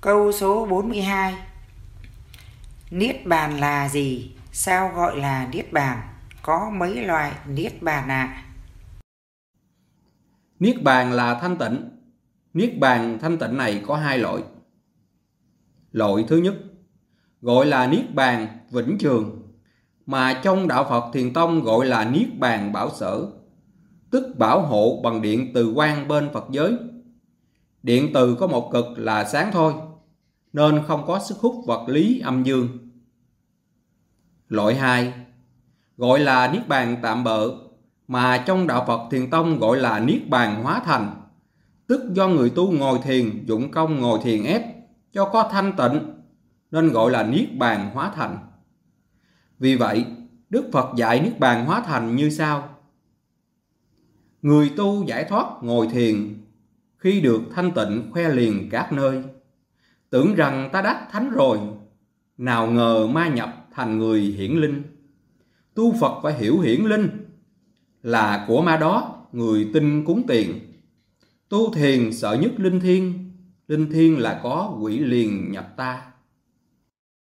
Câu số 42 Niết bàn là gì? Sao gọi là niết bàn? Có mấy loại niết bàn ạ? À? Niết bàn là thanh tịnh. Niết bàn thanh tịnh này có hai loại. Loại thứ nhất gọi là niết bàn vĩnh trường mà trong đạo Phật Thiền Tông gọi là niết bàn bảo sở, tức bảo hộ bằng điện từ quang bên Phật giới. Điện từ có một cực là sáng thôi, nên không có sức hút vật lý âm dương. Loại 2 gọi là niết bàn tạm bợ mà trong đạo Phật Thiền Tông gọi là niết bàn hóa thành, tức do người tu ngồi thiền dụng công ngồi thiền ép cho có thanh tịnh nên gọi là niết bàn hóa thành. Vì vậy, Đức Phật dạy niết bàn hóa thành như sau: Người tu giải thoát ngồi thiền khi được thanh tịnh khoe liền các nơi, tưởng rằng ta đắc thánh rồi, nào ngờ ma nhập thành người hiển linh. Tu Phật phải hiểu hiển linh là của ma đó người tin cúng tiền. Tu thiền sợ nhất linh thiên, linh thiên là có quỷ liền nhập ta.